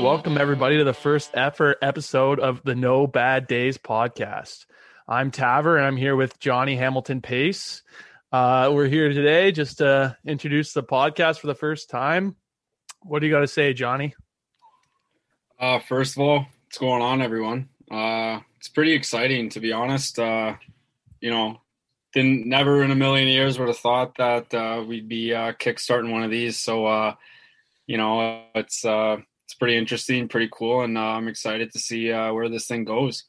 Welcome everybody to the first ever episode of the No Bad Days podcast. I'm Taver and I'm here with Johnny Hamilton Pace. Uh, we're here today just to introduce the podcast for the first time. What do you got to say, Johnny? Uh, first of all, what's going on, everyone? Uh, it's pretty exciting, to be honest. Uh, you know, didn't never in a million years would have thought that uh, we'd be uh, kickstarting one of these. So, you know, it's it's pretty interesting, pretty cool, and uh, I'm excited to see uh, where this thing goes.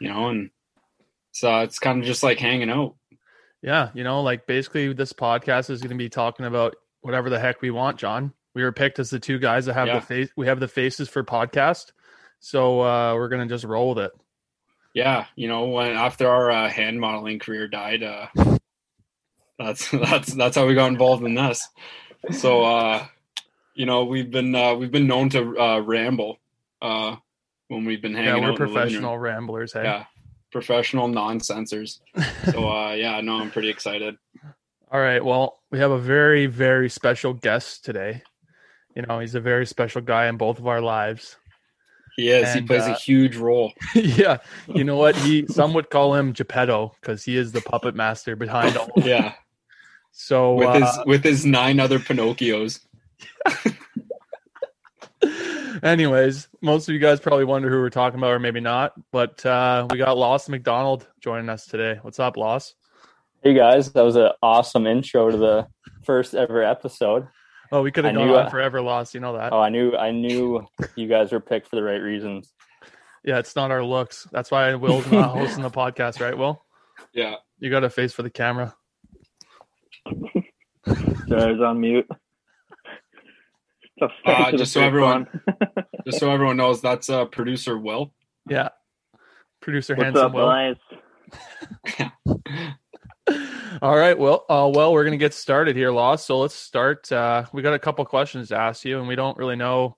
You know, and so it's kind of just like hanging out. Yeah, you know, like basically this podcast is going to be talking about whatever the heck we want, John. We were picked as the two guys that have Yeah. the face. We have the faces for podcast, so uh, we're going to just roll with it. Yeah, you know, when after our uh, hand modeling career died, uh, that's that's that's how we got involved in this. So, uh, you know, we've been uh, we've been known to uh, ramble uh, when we've been hanging yeah, out. we're professional ramblers. Hey. Yeah, professional non-censors. So, uh, yeah, no, I'm pretty excited. All right. Well, we have a very, very special guest today. You know, he's a very special guy in both of our lives. He is. he plays uh, a huge role. yeah. You know what? He some would call him Geppetto because he is the puppet master behind all. Yeah, So with uh, his with his nine other Pinocchios. Anyways, most of you guys probably wonder who we're talking about, or maybe not. But uh, we got Laws McDonald joining us today. What's up, Laws? Hey guys, that was an awesome intro to the first ever episode. Oh, we could have I gone knew, on uh, forever, Laws. You know that. Oh, I knew I knew you guys were picked for the right reasons. Yeah, it's not our looks. That's why Will's not hosting the podcast, right? Will Yeah, you got a face for the camera? Sorry, I was on mute. So Uh, just so everyone- just so everyone knows, that's uh, producer Will. Yeah. Producer What's handsome up, Will. guys? All right. Well, uh, well, we're gonna get started here, Laws. So let's start. Uh, we got a couple questions to ask you, and we don't really know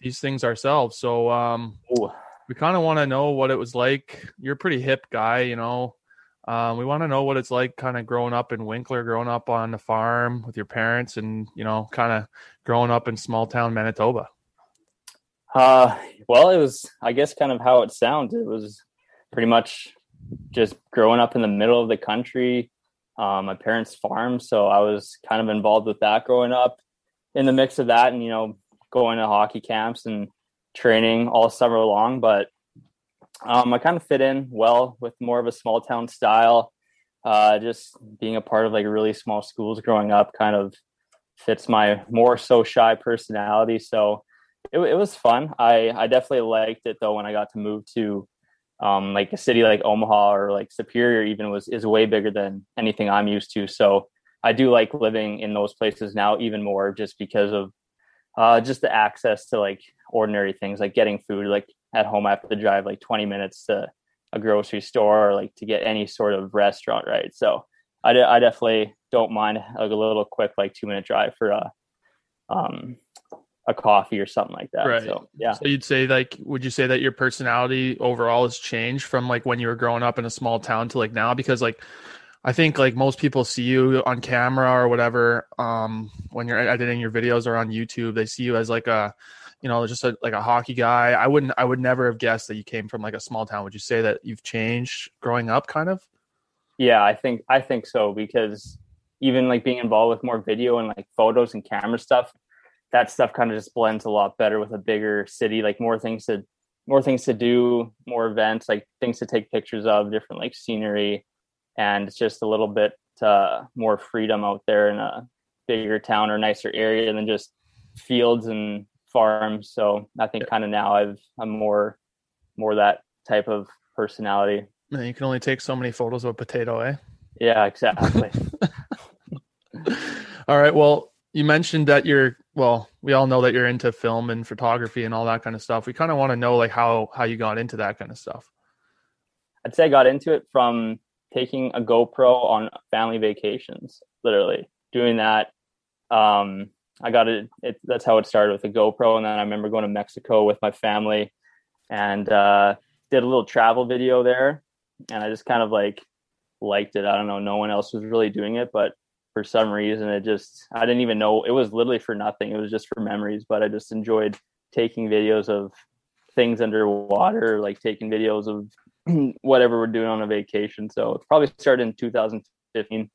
these things ourselves. So um, Ooh. we kind of want to know what it was like. You're a pretty hip guy, you know. Um, we want to know what it's like, kind of growing up in Winkler, growing up on the farm with your parents, and you know, kind of growing up in small town Manitoba. Uh, well, it was I guess kind of how it sounds. It was pretty much just growing up in the middle of the country. Um, my parents' farm, so I was kind of involved with that growing up. In the mix of that, and you know, going to hockey camps and training all summer long, but um, I kind of fit in well with more of a small town style. Uh, just being a part of like really small schools growing up kind of fits my more so shy personality. So it, it was fun. I, I definitely liked it though when I got to move to um, like a city like Omaha or like Superior even was is way bigger than anything I'm used to. So I do like living in those places now even more just because of uh, just the access to like ordinary things like getting food like at home I have to drive like 20 minutes to a grocery store or like to get any sort of restaurant right so I, de- I definitely don't mind like a little quick like two minute drive for a um a coffee or something like that Right. so yeah So you'd say like, would you say that your personality overall has changed from like when you were growing up in a small town to like now? Because like, I think like most people see you on camera or whatever, um, when you're editing your videos or on YouTube, they see you as like a, you know, just a, like a hockey guy. I wouldn't, I would never have guessed that you came from like a small town. Would you say that you've changed growing up, kind of? Yeah, I think I think so because even like being involved with more video and like photos and camera stuff, that stuff kind of just blends a lot better with a bigger city. Like more things to more things to do, more events, like things to take pictures of, different like scenery, and it's just a little bit uh, more freedom out there in a bigger town or nicer area than just fields and farms. So I think kind of now I've I'm more more that type of personality. Man, you can only take so many photos of a potato, eh? Yeah, exactly. all right. Well, you mentioned that you're well, we all know that you're into film and photography and all that kind of stuff. We kind of want to know like how how you got into that kind of stuff. I'd say I got into it from taking a GoPro on family vacations, literally doing that. Um, I got it, it, That's how it started with a GoPro, and then I remember going to Mexico with my family and uh, did a little travel video there, and I just kind of like liked it. I don't know, no one else was really doing it, but for some reason it just I didn't even know it was literally for nothing. It was just for memories, but I just enjoyed taking videos of things underwater, like taking videos of whatever we're doing on a vacation. So it probably started in 2015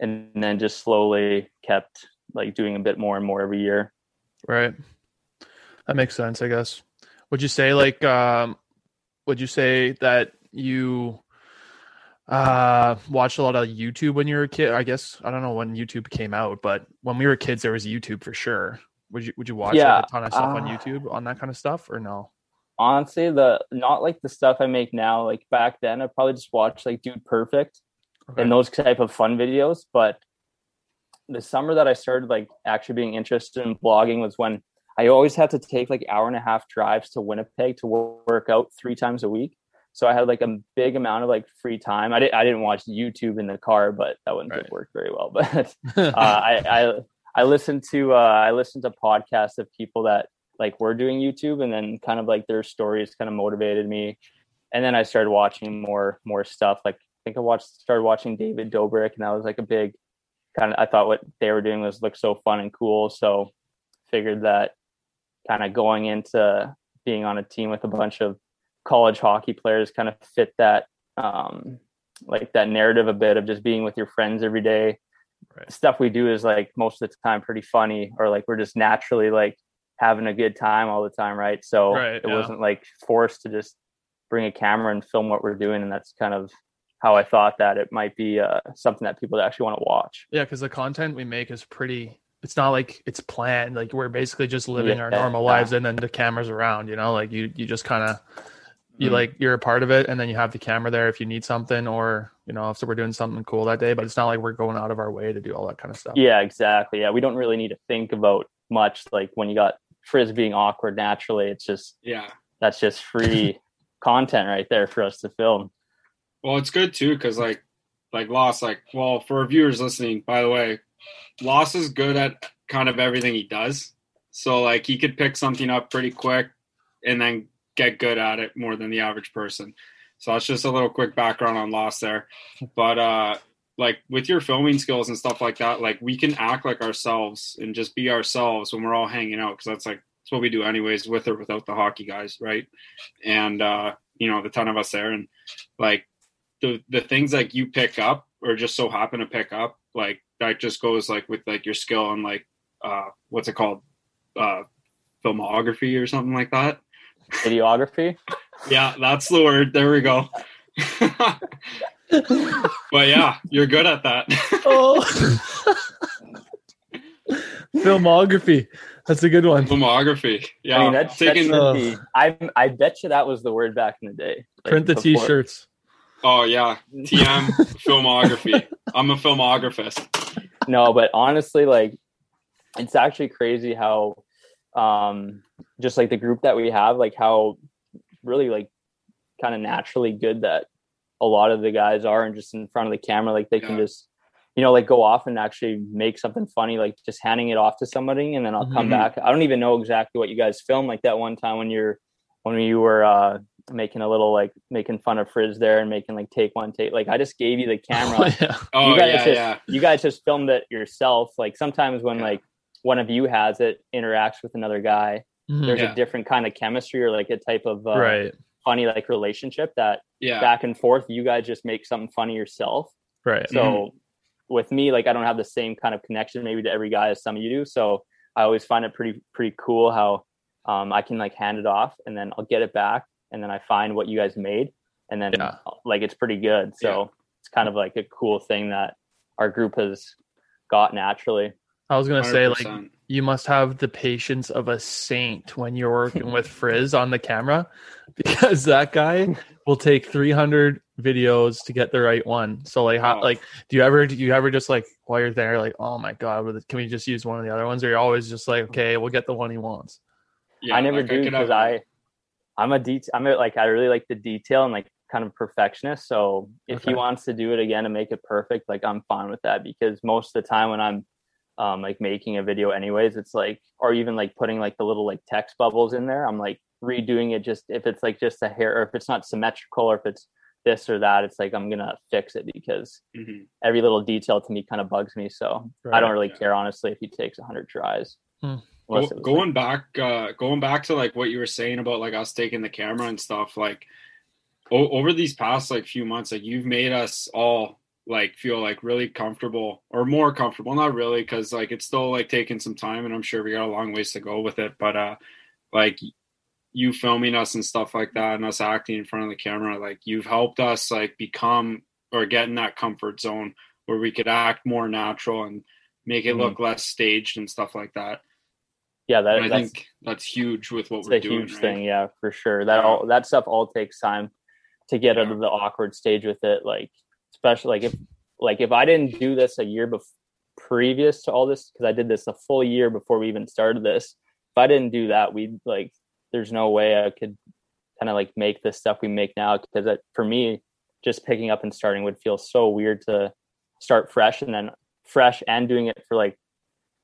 and then just slowly kept like doing a bit more and more every year. Right. That makes sense, I guess. Would you say like um would you say that you uh watched a lot of youtube when you were a kid i guess i don't know when youtube came out but when we were kids there was youtube for sure would you would you watch Yeah, like, a ton of stuff on uh, youtube on that kind of stuff or no Honestly, the not like the stuff I make now. Like back then, I probably just watched like Dude Perfect Okay. and those type of fun videos. But the summer that I started like actually being interested in blogging was when I always had to take like hour and a half drives to Winnipeg to work out three times a week. So I had like a big amount of like free time. I didn't I didn't watch YouTube in the car, but that wouldn't Right. have worked very well. But uh, I, I I listened to uh, I listened to podcasts of people that like were doing YouTube, and then kind of like their stories kind of motivated me. And then I started watching more more stuff. Like I think I watched started watching David Dobrik, and that was like a big kind of. I thought what they were doing was look so fun and cool, so figured that kind of going into being on a team with a bunch of college hockey players kind of fit that um like that narrative a bit of just being with your friends every day Right. stuff we do is like most of the time pretty funny or like we're just naturally like having a good time all the time right so Right, it yeah. wasn't like forced to just bring a camera and film what we're doing and that's kind of how i thought that it might be uh, something that people actually want to watch yeah because the content we make is pretty it's not like it's planned like we're basically just living our Yeah. normal lives and then the camera's around you know like you you just kind of you Mhm. like you're a part of it and then you have the camera there if you need something or you know if we're doing something cool that day but it's not like we're going out of our way to do all that kind of stuff yeah exactly yeah we don't really need to think about much like when you got frizz being awkward naturally it's just Yeah. that's just free content right there for us to film Well, it's good too because like like Laws, like well, for viewers listening, by the way, Laws is good at kind of everything he does. So like he could pick something up pretty quick and then get good at it more than the average person. So that's just a little quick background on Laws there. But uh like with your filming skills and stuff like that, like we can act like ourselves and just be ourselves when we're all hanging out because that's like that's what we do anyways, with or without the hockey guys, right? And uh, you know, the ton of us there and like the the things like you pick up or just so happen to pick up like that just goes like with like your skill and like uh what's it called? Uh filmography or something like that. Videography? Yeah that's the word. There we go. But yeah you're good at that. Oh. Filmography. That's a good one. Filmography. Yeah i mean that's, that taking should uh, be i i bet you that was the word back in the day Like, print the before- t-shirts oh yeah tm filmography i'm a filmographer. no but honestly like it's actually crazy how um just like the group that we have like how really like kind of naturally good that a lot of the guys are and just in front of the camera like they can just you know like go off and actually make something funny like just handing it off to somebody and then i'll come Mhm. back i don't even know exactly what you guys filmed like that one time when you're when you were uh making a little like making fun of frizz there and making like take one take like i just gave you the camera oh, yeah oh you guys yeah just yeah you guys just filmed it yourself like sometimes when Yeah. like one of you has it interacts with another guy Mhm. there's Yeah. a different kind of chemistry or like a type of uh, right, funny like relationship that Yeah. back and forth you guys just make something funny yourself right. so Mm-hmm. with me like i don't have the same kind of connection maybe to every guy as some of you do so i always find it pretty pretty cool how um, i can like hand it off and then i'll get it back and then i find what you guys made and then Yeah. Uh, like it's pretty good so Yeah. it's kind of like a cool thing that our group has got naturally I was gonna say like you must have the patience of a saint when you're working with Frizz on the camera because that guy will take 300 videos to get the right one. So like how Oh. like do you ever do you ever just like while you're there like oh my god can we just use one of the other ones or you're always just like okay we'll get the one he wants. Yeah, I never like, do could because have- I, I'm a det- I'm a, like I really like the detail and like kind of perfectionist. So if he wants to do it again and make it perfect, like I'm fine with that because most of the time when I'm um, like making a video, anyways, it's like or even like putting like the little like text bubbles in there. I'm like redoing it just if it's like just a hair or if it's not symmetrical or if it's this or that. It's like I'm gonna fix it because Mhm. every little detail to me kind of bugs me. So I don't really Yeah. care honestly if he takes 100 tries. Hmm. Go, going back uh going back to like what you were saying about like us taking the camera and stuff like o- over these past like few months like you've made us all like feel like really comfortable or more comfortable not really because like it's still like taking some time and i'm sure we got a long ways to go with it but uh like you filming us and stuff like that and us acting in front of the camera like you've helped us like become or get in that comfort zone where we could act more natural and make it Mhm. look less staged and stuff like that yeah, that, I think that's huge with what it's we're a doing. huge right? thing yeah for sure that Yeah. all that stuff all takes time to get out of the awkward stage with it like especially like if like if i didn't do this a year before previous to all this because i did this a full year before we even started this if i didn't do that we like there's no way i could kind of like make the stuff we make now because it, for me just picking up and starting would feel so weird to start fresh and then fresh and doing it for like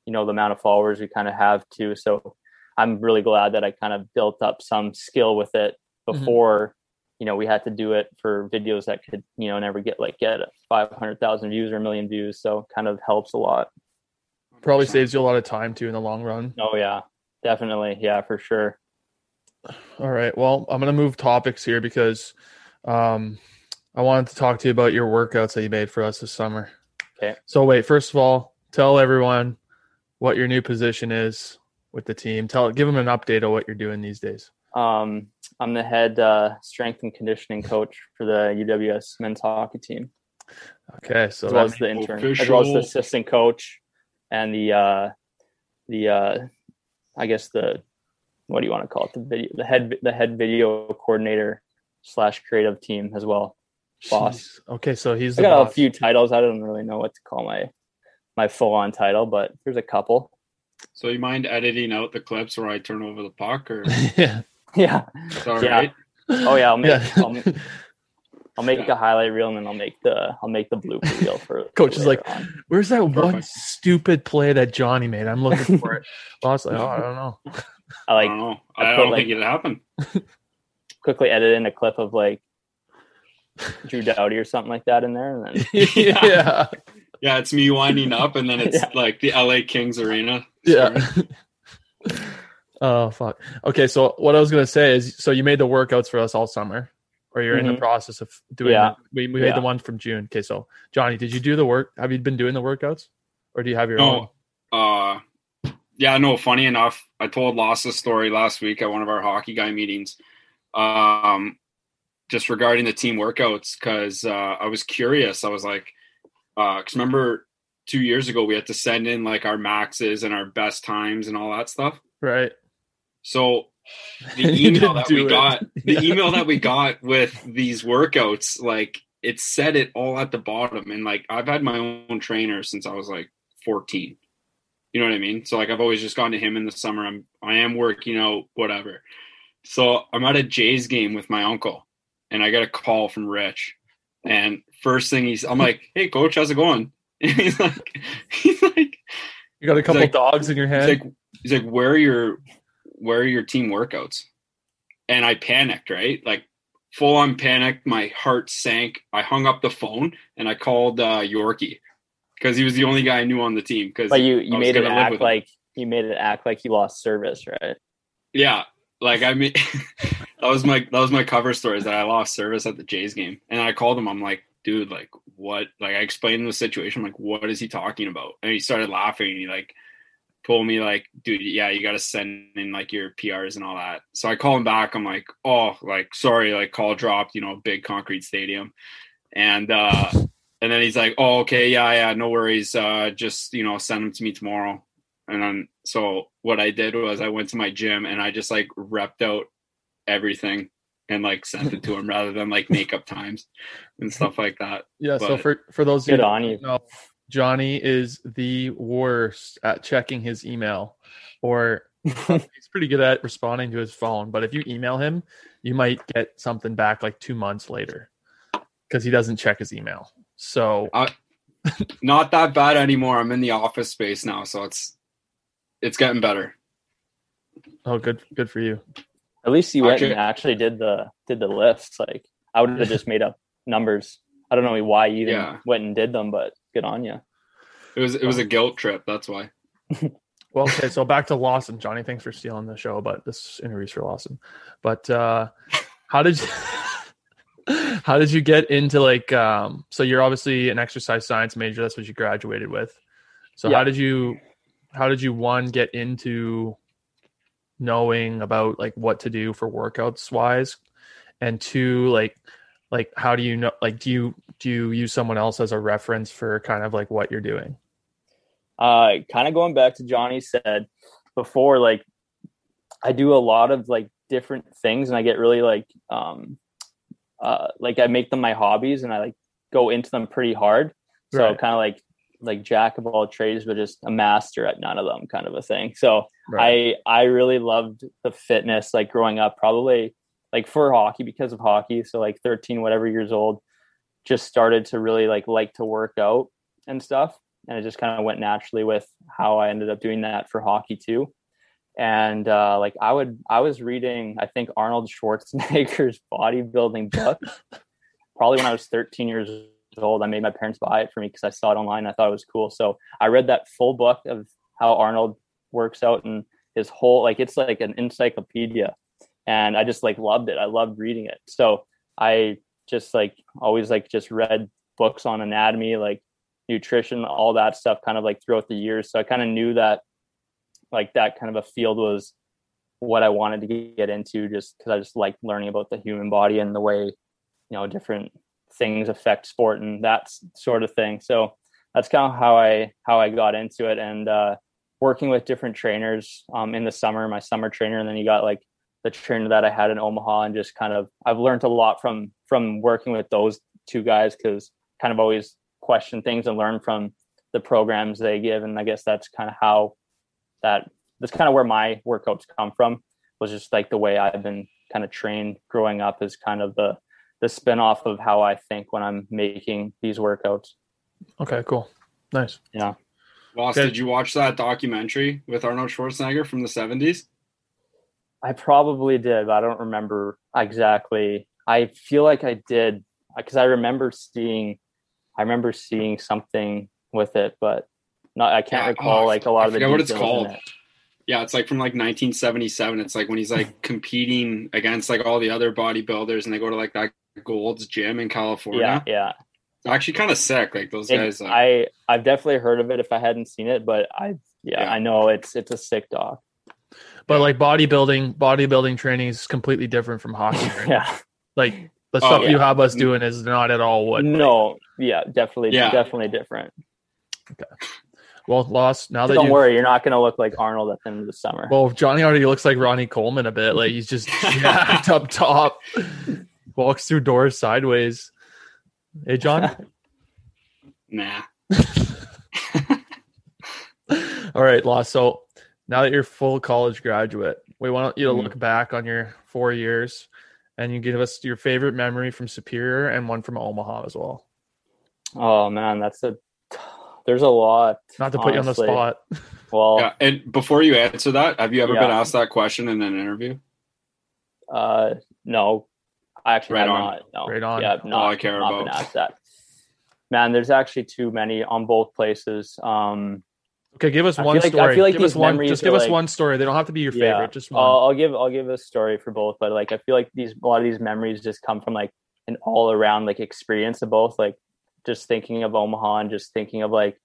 you know the amount of followers we kind of have too so i'm really glad that i kind of built up some skill with it Mhm. before you know we had to do it for videos that could you know never get like get 500000 views or a million views so kind of helps a lot Probably saves you a lot of time too in the long run. oh yeah definitely yeah for sure All right. Well, I'm gonna move topics here because um, I wanted to talk to you about your workouts that you made for us this summer. Okay. So wait, first of all, tell everyone what your new position is with the team. Tell, give them an update of what you're doing these days. um i'm the head uh, strength and conditioning coach for the uws men's hockey team Okay. So as well as the intern as well as the assistant coach and the uh the uh i guess the what do you want to call it the video the head the head video coordinator slash creative team as well boss. Jeez. Okay, so he's i the got boss. a few titles i don't really know what to call my my full-on title but there's a couple So you mind editing out the clips where I turn over the puck, or yeah. yeah is that all Yeah. right? oh yeah i'll make Yeah. I'll, make- I'll make Yeah. a highlight reel and then I'll make the I'll make the blooper reel for Coach for is like, on. Where's that one stupid play that Johnny made? I'm looking for it. Boss, like, oh, I don't know. I I like don't know. I I, put, don't like- think it happened. quickly edit in a clip of like Drew Doughty or something like that in there, and then yeah. Yeah, it's me winding up, and then it's Yeah. like the LA Kings arena. Yeah. oh fuck. Okay, so what I was gonna say is, so you made the workouts for us all summer, or you're in the Mhm. process of doing. Yeah. it. We, we made Yeah. the one from June. Okay, so Johnny, did you do the work? Have you been doing the workouts, or do you have your own? No, uh, yeah, no. Funny enough, I told Lass's story last week at one of our hockey guy meetings, um, just regarding the team workouts because uh, I was curious. I was like, Uh, because remember two years ago we had to send in like our maxes and our best times and all that stuff. Right. So the email that we it. got, the Yeah. email that we got with these workouts, like it said it all at the bottom. And like I've had my own trainer since I was like 14. You know what I mean? So like I've always just gone to him in the summer. I'm I am working out, whatever. So I'm at a Jays game with my uncle, and I got a call from Rich. And first thing he's, I'm like, "Hey, coach, how's it going?" And he's like, he's like, You got a couple like- dogs in your He's like, he's like, where are your, where are your team workouts? And I panicked, right? Like full on panicked. My heart sank. I hung up the phone and I called uh, Yorkie because he was the only guy I knew on the team. Because but you you made it act like you made it act like you lost service, right? yeah, like I mean, that was my that was my cover story is that I lost service at the Jays game, and I called him. I'm like, dude, like what? Like I explained the situation. I'm like, what is he talking about? And he started laughing. And he like told me like, dude, yeah, you got to send in like your PRs and all that. So I call him back. I'm like, oh, like sorry, like call dropped. You know, big concrete stadium, and uh and then he's like, oh, okay, yeah, yeah, no worries. Uh, just you know, send them to me tomorrow. And then so what I did was I went to my gym and I just like repped out everything and like sent it to him rather than like makeup times and stuff like that. Yeah. so for for those Good who on you. know, Johnny is the worst at checking his email, or he's pretty good at responding to his phone. But if you email him, you might get something back like two months later because he doesn't check his email. So Not that bad anymore. I'm in the office space now, so it's it's getting better. oh, good good for you. At least you went Actually- and actually did the did the lifts. Like I would have just made up numbers. I don't know why you even Yeah. went and did them, but good on you. It was it was a guilt trip. That's why. Well, okay, so back to Lawson. Johnny, thanks for stealing the show, but this interview's for Lawson. But uh how did you how did you get into like um so you're obviously an exercise science major, that's what you graduated with. So Yeah. how did you how did you one get into knowing about like what to do for workouts wise? And two, like like how do you know like do you do you use someone else as a reference for kind of like what you're doing? uh kind of going back to johnny said before like i do a lot of like different things and i get really like um uh like i make them my hobbies and i like go into them pretty hard so Right. kind of like like jack of all trades but just a master at none of them kind of a thing so Right. I I really loved the fitness like growing up, probably like for hockey because of hockey. So like 13, whatever years old, just started to really like like to work out and stuff. And it just kind of went naturally with how I ended up doing that for hockey too. And uh, like I would, I was reading, I think Arnold Schwarzenegger's bodybuilding book, probably when I was 13 years old. I made my parents buy it for me because I saw it online. I thought it was cool. So I read that full book of how Arnold works out and his whole like it's like an encyclopedia and i just like loved it i loved reading it so i just like always like just read books on anatomy like nutrition all that stuff kind of like throughout the years so i kind of knew that like that kind of a field was what i wanted to get into just because i just like learning about the human body and the way you know different things affect sport and that sort of thing. So that's kind of how i how i got into it. And uh working with different trainers um, in the summer, my summer trainer, and then you got like the trainer that I had in Omaha, and just kind of I've learned a lot from from working with those two guys because kind of always question things and learn from the programs they give, and I guess that's kind of how that that's kind of where my workouts come from was just like the way I've been kind of trained growing up is kind of the the spin off of how I think when I'm making these workouts. Okay, cool. Nice. Ross, Good. did you watch that documentary with Arnold Schwarzenegger from the 70s? I probably did, but I don't remember exactly. I feel like I did because I remember seeing, I remember seeing something with it, but not. I can't Yeah, oh, recall oh, like a lot I of the forget what it's details called. it. Yeah, it's like from like 1977. It's like when he's like competing against like all the other bodybuilders and they go to like that Gold's gym in California. Yeah, yeah. It's actually kind of sick. Like those It- guys, like, I I've definitely heard of it if I hadn't seen it, but I yeah, Yeah. I know it's it's a sick doc. But like bodybuilding, bodybuilding training is completely different from hockey. training. Yeah, Like the Oh, stuff you have us doing is not at all what. no, yeah, definitely, Yeah. definitely different. Well, lost now that Don't you. worry, you're not gonna look like Arnold at the end of the summer. Well, Johnny already looks like Ronnie Coleman a bit. Like he's just jacked up top, walks through doors sideways. Hey, John. nah. All right, Laws. So now that you're full college graduate, we want you to Mhm. look back on your four years and you give us your favorite memory from Superior and one from Omaha as well. oh man, that's a there's a lot. Not to put honestly. you on the spot. Well, Yeah, and before you answer that, have you ever been asked that question in an interview? Uh, no, I actually Right on. not. No, Right on. Yeah, All not, I care not been about. asked that. Man, there's actually too many on both places. Um, Okay, give us I one feel like- I story. feel like give us these one. memories Just give us like- one story. They don't have to be your favorite. Just one. I'll, I'll give I'll give a story for both, but like I feel like these a lot of these memories just come from like an all around like experience of both. Like just thinking of Omaha and just thinking of like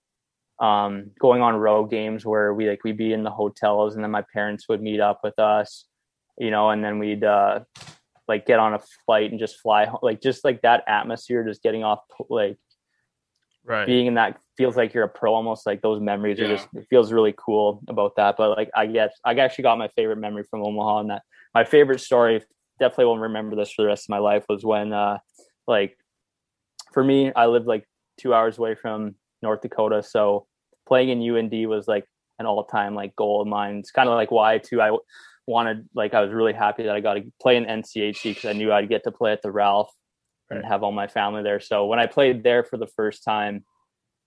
um going on road games where we like we'd be in the hotels and then my parents would meet up with us, you know, and then we'd uh like get on a flight and just fly home. like just like that atmosphere just getting off like right. being in that feels like you're a pro almost like those memories are just it feels really cool about that but like i guess i actually got my favorite memory from omaha and that my favorite story definitely won't remember this for the rest of my life was when uh like for me i lived like two hours away from north dakota so playing in und was like an all-time like goal of mine it's kind of like why too i wanted like i was really happy that i got to play in nchc because i knew i'd get to play at the ralph and have all my family there so when i played there for the first time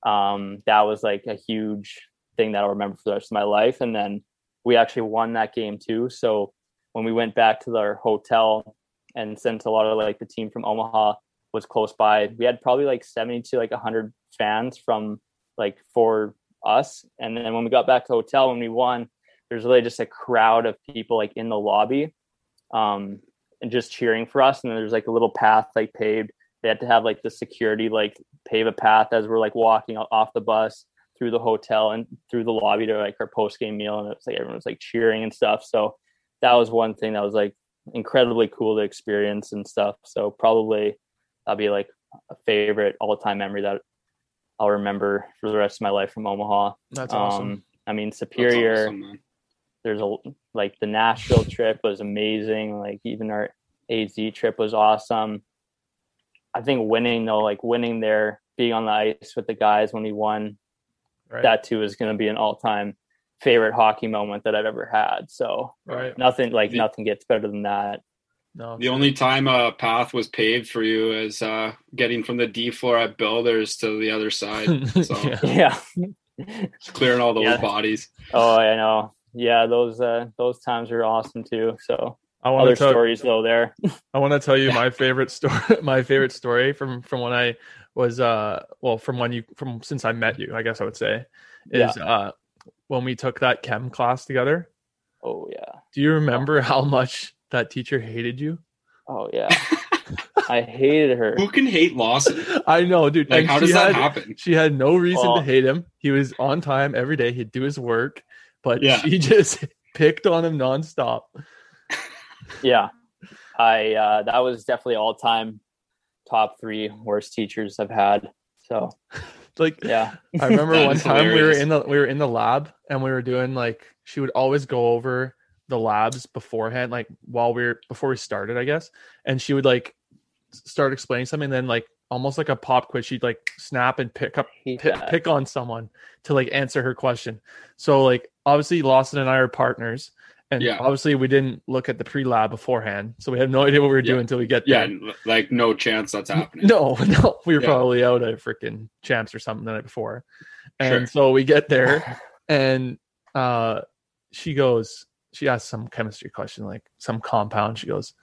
um, that was like a huge thing that I'll remember for the rest of my life. And then we actually won that game too. So when we went back to our hotel, and since a lot of like the team from Omaha was close by, we had probably like 70 to like 100 fans from like for us. And then when we got back to the hotel, when we won, there's really just a crowd of people like in the lobby um, and just cheering for us. And then there's like a little path like paved. They had to have like the security like pave a path as we're like walking off the bus through the hotel and through the lobby to like our post game meal, and it was like everyone was like cheering and stuff. So that was one thing that was like incredibly cool to experience and stuff. So probably that'll be like a favorite all time memory that I'll remember for the rest of my life from Omaha. That's awesome. Um, I mean, That's Superior awesome, man. There's a like the Nashville trip was amazing. Like even our AZ trip was awesome. I think winning though, like winning there, being on the ice with the guys when we won, right. that too is going to be an all-time favorite hockey moment that I've ever had. So right. nothing like The- nothing gets better than that. No. The only time a path was paved for you is uh, getting from the D floor at Builders to the other side. So Yeah. Yeah. clearing all those Yeah. bodies. oh, I know. Yeah, those uh those times are awesome too. So I want other to tell. stories though there. I want to tell you my favorite story. My favorite story from from when I was uh well from when you from since I met you. I guess I would say is uh when we took that chem class together. Oh yeah. Do you remember how much that teacher hated you? Oh yeah. I hated her. Who can hate Lawson? I know, dude. Like, and how she does that had- happen? She had no reason Well- to hate him. He was on time every day. He'd do his work, but Yeah. she just picked on him nonstop. yeah i uh that was definitely all time top three worst teachers i've had so Like yeah I remember one is time we were in the we were in the lab and we were doing like she would always go over the labs beforehand, like while we were before we started, I guess. And she would like start explaining something, and then like almost like a pop quiz, she'd like snap and pick up hate pick, pick on someone to like answer her question. So like obviously Lawson and I are partners. And Yeah. obviously we didn't look at the pre-lab beforehand. So we have no idea what we were Yeah. doing until we get there. n- like no chance that's happening. No, no, we were Yeah. probably out at freaking champs or something the night before. And Sure. so we get there and uh she goes, she asks some chemistry question, like some compound. She goes,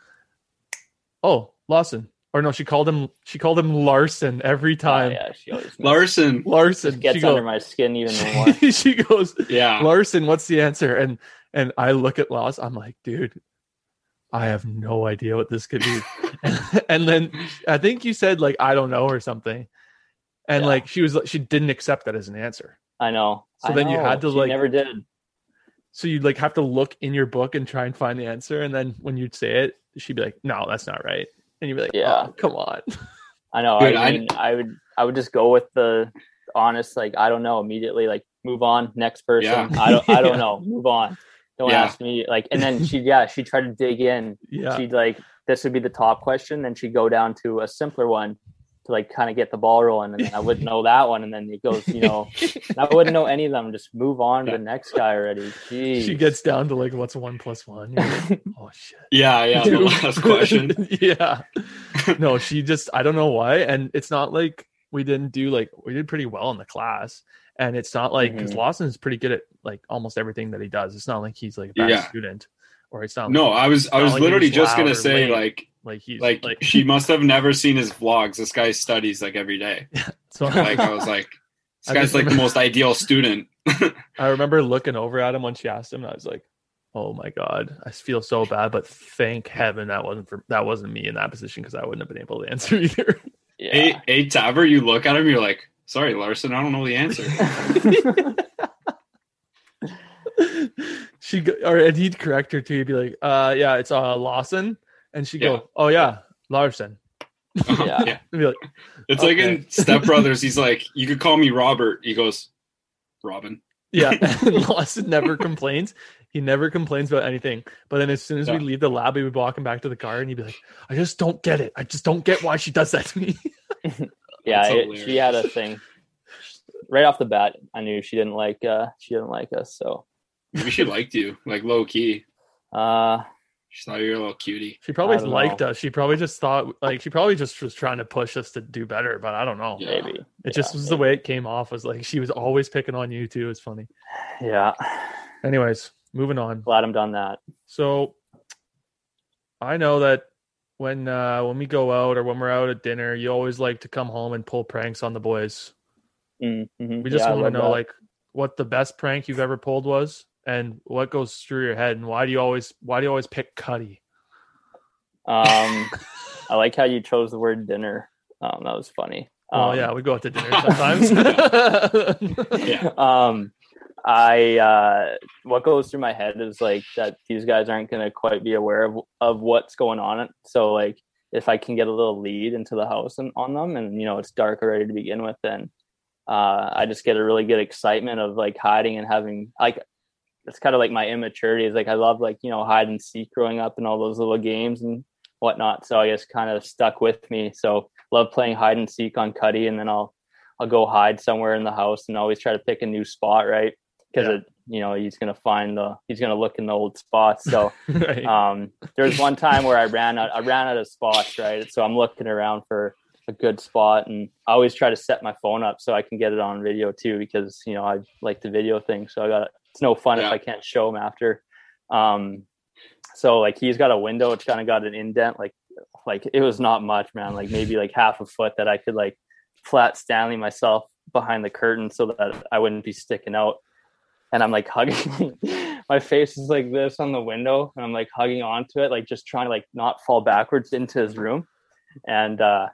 Oh, Lawson. Or no, she called him she called him Larson every Oh, time. yeah she always Larson. Larson. gets she under goes, my skin even more she goes, Yeah. Larson, what's the answer? And and I look at Laws, I'm like, dude, I have no idea what this could be. and then I think you said like I don't know or something. And Yeah. like she was she didn't accept that as an answer. i know So I then you had to, She like- never did So you'd like have to look in your book and try and find the answer. And then when you'd say it, she'd be like, No, that's not right. And you'd be like, oh, Yeah. oh, come on. i know Dude, i I- I, would i would just go with the honest like i don't know immediately like move on next person Yeah. i don't i don't Yeah. know move on don't Yeah. ask me like and then she yeah she tried to dig in Yeah. she'd like this would be the top question then she'd go down to a simpler one to like kind of get the ball rolling and i wouldn't know that one and then it goes you know i wouldn't know any of them just move on to the next guy already Jeez. She gets down to like what's one plus one. Like, oh shit. Yeah, yeah. The last question. yeah. No, she just I don't know why. And it's not like we didn't do like we did pretty well in the class. And it's not like because Mhm. Lawson is pretty good at like almost everything that he does. It's not like he's like a bad Yeah. student or it's not No, I was I was like literally just gonna say late. like like he's like, like, she must have never seen his vlogs. This guy studies like every day. so Like I was like, This guy's like the most ideal student. I remember looking over at him when she asked him, and I was like, "Oh my god, I feel so bad." But thank heaven that wasn't for that wasn't me in that position because I wouldn't have been able to answer either. Yeah. Hey, hey, Taver, you look at him, you're like, sorry, Larson, I don't know the answer. she go, or and he'd correct her too. He'd be like, "Uh, yeah, it's uh Lawson," and she'd Yeah. go, "Oh yeah, Larson." Yeah. yeah. I'd like, It's like in Step Brothers, he's like, you could call me Robert. He goes, Robin. Yeah, and Lawson never complains. He never complains about anything. But then as soon as we leave the lab, we would walk him back to the car, and he'd be like, "I just don't get it. I just don't get why she does that to me." yeah, it, she had a thing. Right off the bat, I knew she didn't like uh she didn't like us. So Maybe she liked you, like low key. uh She thought you were a little cutie. She probably liked know. us. She probably just thought, like, she probably just was trying to push us to do better. But I don't know. Yeah. maybe. It just Yeah, was the way it came off. Was like she was always picking on you too. It's funny. Yeah. Anyways, moving on. Glad I'm done that. So I know that when uh when we go out or when we're out at dinner, you always like to come home and pull pranks on the boys. Mm-hmm. We just want to know like what the best prank you've ever pulled was and what goes through your head and why do you always why do you always pick Cuddy? um I like how you chose the word dinner. Um that was funny. Oh Um, yeah, we go out to dinner sometimes. Yeah. um i uh what goes through my head is like that these guys aren't going to quite be aware of of what's going on so like if i can get a little lead into the house and on them and you know it's dark already to begin with then uh i just get a really good excitement of like hiding and having like it's kind of like my immaturity is like i love like you know hide and seek growing up and all those little games and whatnot so i guess kind of stuck with me so love playing hide and seek on cuddy and then i'll I'll go hide somewhere in the house and always try to pick a new spot, right? Because Yeah. it, you know, he's gonna find the he's gonna look in the old spots. So right. um, there was one time where I ran out I ran out of spots, right? So I'm looking around for a good spot, and I always try to set my phone up so I can get it on video too, because you know I like the video thing. So I got it's no fun if I can't show him after. Um, so like he's got a window, it's kind of got an indent, like like it was not much, man, like maybe like half a foot that I could like flat Stanley myself behind the curtain so that I wouldn't be sticking out. And I'm like hugging my face is like this on the window and I'm like hugging onto it, like just trying to like not fall backwards into his room. And uh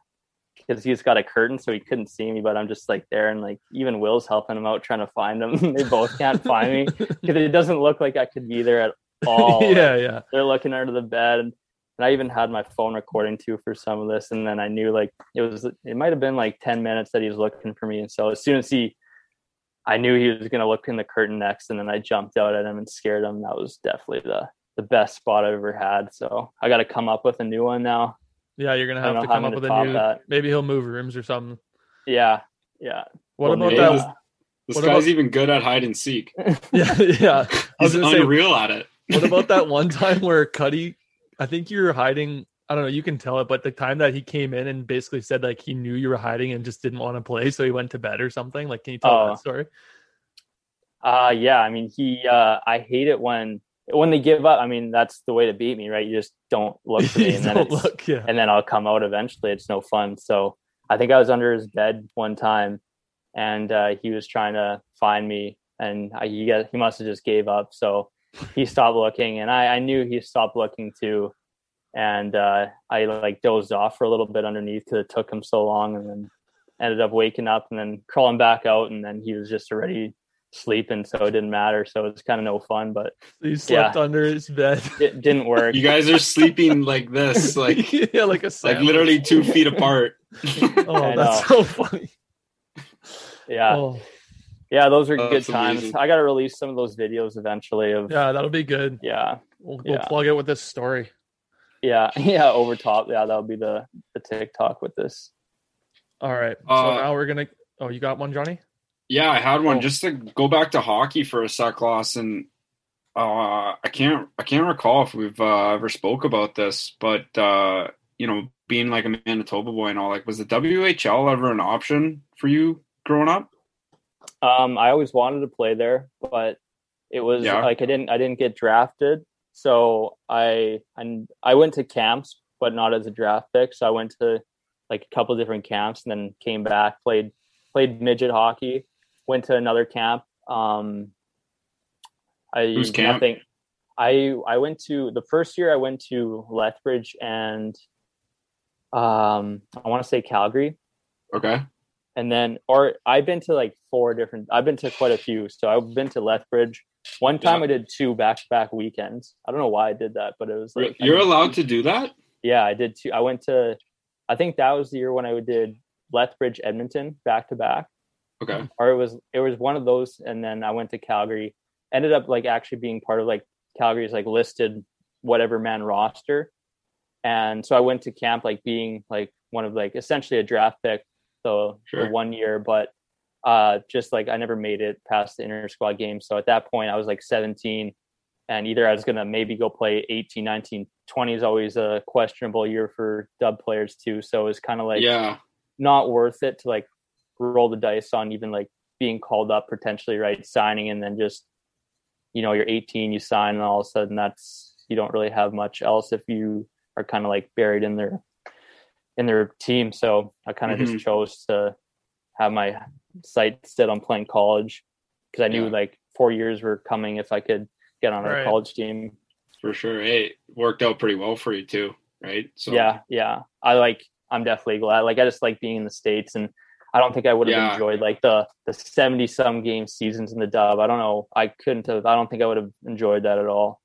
because he's got a curtain so he couldn't see me, but I'm just like there and like even Will's helping him out trying to find him. they both can't find me because it doesn't look like I could be there at all. yeah, yeah. they're looking under the bed and I even had my phone recording too for some of this and then I knew like it was it might have been like 10 minutes that he was looking for me and so as soon as he I knew he was going to look in the curtain next and then I jumped out at him and scared him that was definitely the the best spot I've ever had so I got to come up with a new one now Yeah, you're gonna have to come up with a new. that. Maybe he'll move rooms or something. yeah yeah What Well, about maybe that? uh, This What guy's about- even good at hide and seek. Yeah, yeah. I was He's gonna say, unreal at it. what about that one time where Cuddy? I think you were hiding. I don't know. You can tell it, but the time that he came in and basically said like he knew you were hiding and just didn't want to play, so he went to bed or something. Like, can you tell Oh. that story? Uh yeah, I mean he uh I hate it when when they give up. I mean that's the way to beat me, right? You just don't look for me and then it's, look. Yeah. and then I'll come out eventually. It's no fun. So I think I was under his bed one time and uh he was trying to find me and I, he got he must have just gave up. So he stopped looking and I, I knew he stopped looking too. And uh I like dozed off for a little bit underneath because it took him so long and then ended up waking up and then crawling back out and then he was just already sleeping so it didn't matter so it's kind of no fun but He slept under his bed. it didn't work You guys are sleeping like this, like yeah, like a like literally two feet apart. Oh, that's so funny. yeah Oh, yeah those are Oh, good times amazing. i gotta release some of those videos eventually of yeah, that'll be good. yeah We'll, we'll Yeah. plug it with this story. yeah yeah over top yeah that'll be the the tiktok with this All right. so Uh, now we're gonna. Oh, you got one, Johnny? Yeah, I had one Oh. just to go back to hockey for a sec, loss, and uh, I can't I can't recall if we've uh, ever spoke about this, but uh, you know, being like a Manitoba boy and all, like, was the WHL ever an option for you growing up? um i always wanted to play there but it was Yeah. like i didn't i didn't get drafted so i and i went to camps but not as a draft pick so i went to like a couple different camps and then came back played played midget hockey went to another camp. Um, I Whose camp? nothing. I I went to the first year I went to Lethbridge and um I want to say Calgary Okay. and then or I've been to like four different I've been to quite a few. So I've been to Lethbridge. One time Yeah. I did two back to back weekends. I don't know why I did that, but it was like You're allowed two- to do that? Yeah, I did two. I went to I think that was the year when I did Lethbridge Edmonton back to back. Okay. Or it was it was one of those and then I went to Calgary. Ended up like actually being part of like Calgary's like listed whatever man roster. And so I went to camp like being like one of like essentially a draft pick so Sure. for one year, but uh just like I never made it past the inter squad game. So at that point I was like 17 and either I was gonna maybe go play 18, 19, 20 is always a questionable year for dub players too. So it was kind of like yeah. not worth it to like roll the dice on even like being called up potentially right signing and then just you know you're 18 you sign and all of a sudden that's you don't really have much else if you are kind of like buried in their in their team so i kind of Mhm. just chose to have my sight set on playing college because i knew Yeah. like four years were coming if i could get on a Right. college team For sure. Hey, it worked out pretty well for you too, right? So yeah yeah i like i'm definitely glad like i just like being in the states and i don't think i would have Yeah. enjoyed like the the 70 some game seasons in the dub i don't know i couldn't have i don't think i would have enjoyed that at all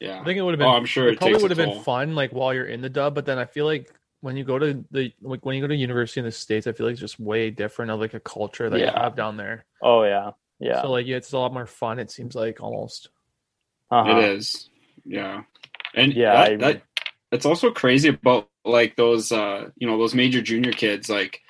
yeah. I think it would have been. oh, I'm sure it it, probably would have been fun like while you're in the dub, but then I feel like when you go to the like when you go to university in the states, I feel like it's just way different of like a culture that you have down there. oh yeah yeah So like yeah, it's a lot more fun. It seems like almost. uh-huh. It is. Yeah. And Yeah, that, I- that it's also crazy about like those uh you know those major junior kids like it,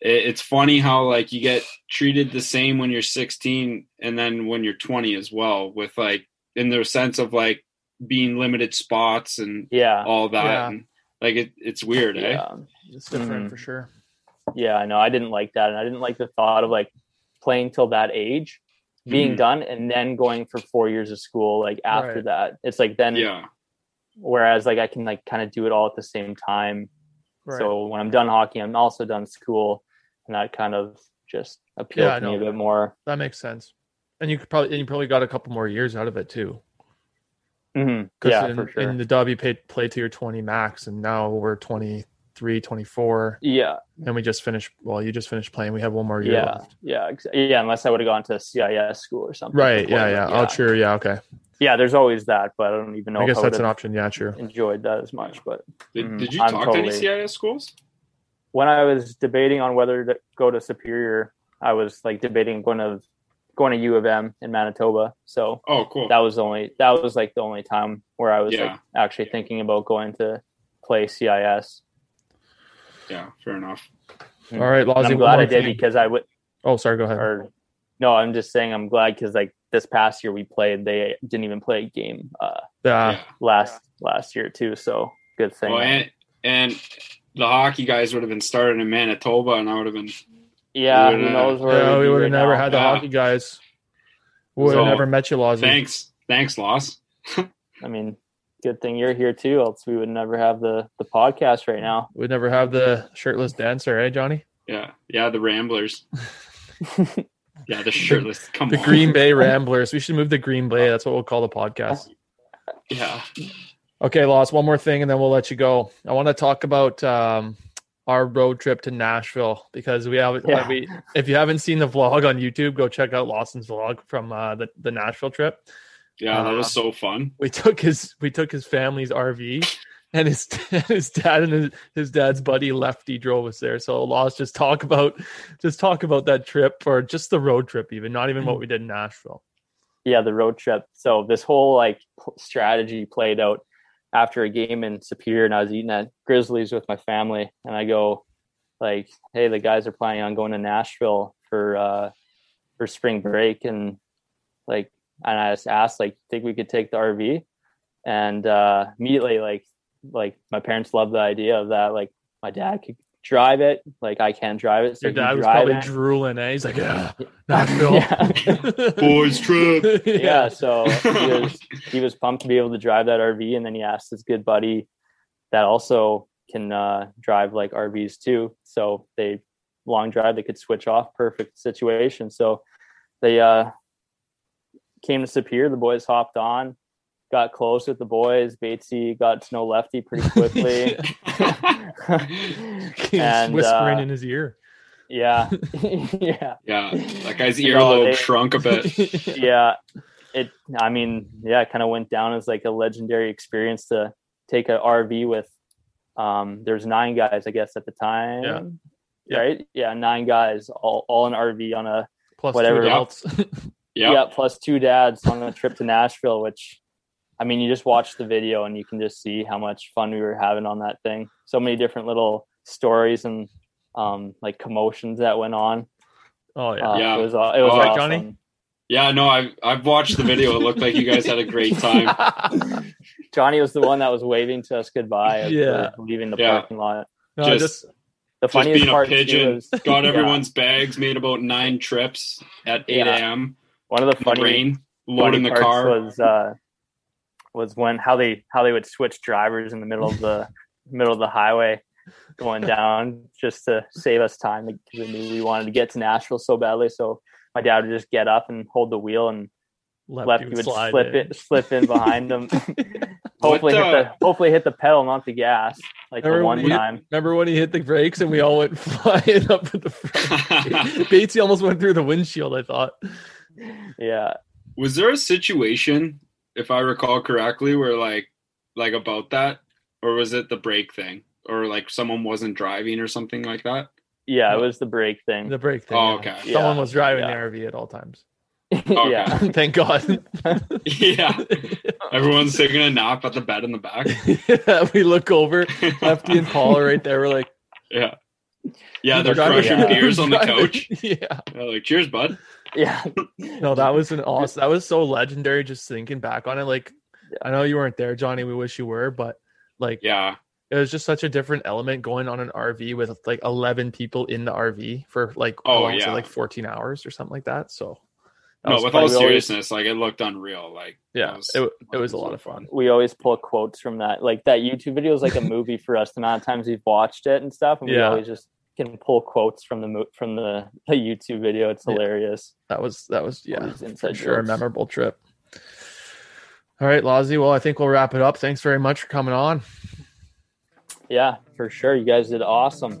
it's funny how like you get treated the same when you're 16 and then when you're 20 as well with like in the sense of like being limited spots and yeah all that Yeah. and, like it, it's weird eh? yeah It's different Mhm. for sure. yeah i know i didn't like that and i didn't like the thought of like playing till that age being Mhm. done and then going for four years of school like after Right. that it's like then yeah whereas like i can like kind of do it all at the same time Right. So when I'm done hockey, I'm also done school, and that kind of just appealed Yeah, to me a bit more. that makes sense. And you could probably and you probably got a couple more years out of it too. Mhm. 'Cause Yeah, in, for sure. in the dub you paid play to your 20 max and now we're 23, 24 yeah, and we just finished well, you just finished playing. We have one more year yeah, left. yeah, ex- yeah. Unless I would have gone to CIS school or something. Right, yeah, but yeah. Oh true, yeah, okay. Yeah, there's always that, but I don't even know. I if guess I that's an option. Yeah, sure. Enjoyed that as much, but did, Mhm. did you I'm talk to any CIS schools when I was debating on whether to go to Superior, I was like debating going to going to U of M in Manitoba. So oh cool that was the only that was like the only time where I was Yeah. like actually thinking about going to play CIS. yeah fair enough All right, And Lozzie. I'm glad I did thing. because I would Oh, sorry, go ahead. or no, I'm just saying I'm glad because like this past year we played, they didn't even play a game uh Yeah, yeah last last year too. So good thing. well, and and the hockey guys would have been starting in Manitoba and I would have been yeah, we who would've- knows where yeah we'd we be would have never now. had the Yeah. hockey guys. We would have So, never met you, Lozzie. thanks thanks Laws I mean, good thing you're here too, else we would never have the the podcast right now. We'd never have the shirtless dancer, eh, Johnny? yeah yeah the Ramblers yeah the shirtless come The on Green Bay Ramblers. We should move the Green Bay. That's what we'll call the podcast. yeah Okay, Laws. One more thing, and then we'll let you go. I want to talk about um, our road trip to Nashville because we have. Yeah. We, if you haven't seen the vlog on YouTube, go check out Lawson's vlog from uh, the the Nashville trip. yeah that Uh, was so fun We took his we took his family's RV, and his his dad and his, his dad's buddy Lefty drove us there. So Laws, just talk about just talk about that trip or just the road trip, even not even what we did in Nashville. yeah, the road trip. So this whole like strategy played out after a game in Superior, and I was eating at Grizzlies with my family, and I go like, "Hey, the guys are planning on going to Nashville for uh for spring break," and like, and I just asked like, "Think we could take the RV?" And uh immediately like like my parents loved the idea of that. Like my dad could drive it, like I can drive it. So Your dad was probably it. drooling, eh? He's like, yeah, Nashville. Yeah. boys trip yeah so he was he was pumped to be able to drive that rv and then he asked his good buddy that also can uh drive like rvs too so they long drive they could switch off perfect situation so they uh came to Superior the boys hopped on got close with the boys Batesy got to know Lefty pretty quickly and whispering uh, in his ear. yeah yeah yeah, that guy's You know, earlobe they- shrunk a bit. yeah it i mean yeah it kind of went down as like a legendary experience to take a rv with um there's nine guys i guess at the time Yeah. Yeah. right yeah nine guys all, all in rv on a Plus whatever two else. adults. Yeah, yeah plus two dads on a trip to nashville which i mean you just watch the video and you can just see how much fun we were having on that thing so many different little stories and um like commotions that went on oh yeah. uh, Yeah. it was aw- it was Oh, awesome. Johnny? yeah. No, I've I've watched the video. It looked like you guys had a great time. Johnny was the one that was waving to us goodbye as Yeah. we're leaving the Yeah. parking lot. no, Just- just The Just funniest being a part too pigeon, is got yeah, everyone's bags, made about nine trips at eight Yeah. a.m. one of the in the funny, rain, funny loading the car. was uh, was when how they how they would switch drivers in the middle of the middle of the highway going down just to save us time because they knew we wanted to get to Nashville so badly. So my dad would just get up and hold the wheel and left, lefty you would slip in. it slip in behind him. hopefully What, hit uh, the hopefully hit the pedal, not the gas. Like the one when you- time. Remember when he hit the brakes and we all went flying up at the front? Batesy almost went through the windshield. I thought. Yeah. Was there a situation, if I recall correctly, where like like about that, or was it the brake thing, or like someone wasn't driving or something like that? Yeah, it was the brake thing. The brake thing. Oh, yeah. okay. Someone Yeah, was driving yeah. the RV at all times. Okay. yeah. Thank God. yeah, everyone's taking a nap at the bed in the back. Yeah, we look over, Lefty and Paul are right there. We're like, yeah, yeah, they're crushing yeah. beers on the couch. Yeah. They're like, "Cheers, bud." Yeah. No, that was an awesome. That was so legendary. Just thinking back on it, like I know you weren't there, Johnny. We wish you were, but like Yeah, it was just such a different element going on an RV with like eleven people in the RV for like Oh, how long was it, yeah. like fourteen hours or something like that. So that no, with all We always- seriousness, like it looked unreal. Like, yeah, was- it, it was a lot of fun. We always pull quotes from that. Like that YouTube video is like a movie for us. The amount of times we've watched it and stuff, and we always just can pull quotes from the from the, the YouTube video. It's Yeah. hilarious. That was that was yeah, for sure a memorable trip. All right, Lozzie. Well, I think we'll wrap it up. Thanks very much for coming on. Yeah, for sure. You guys did awesome.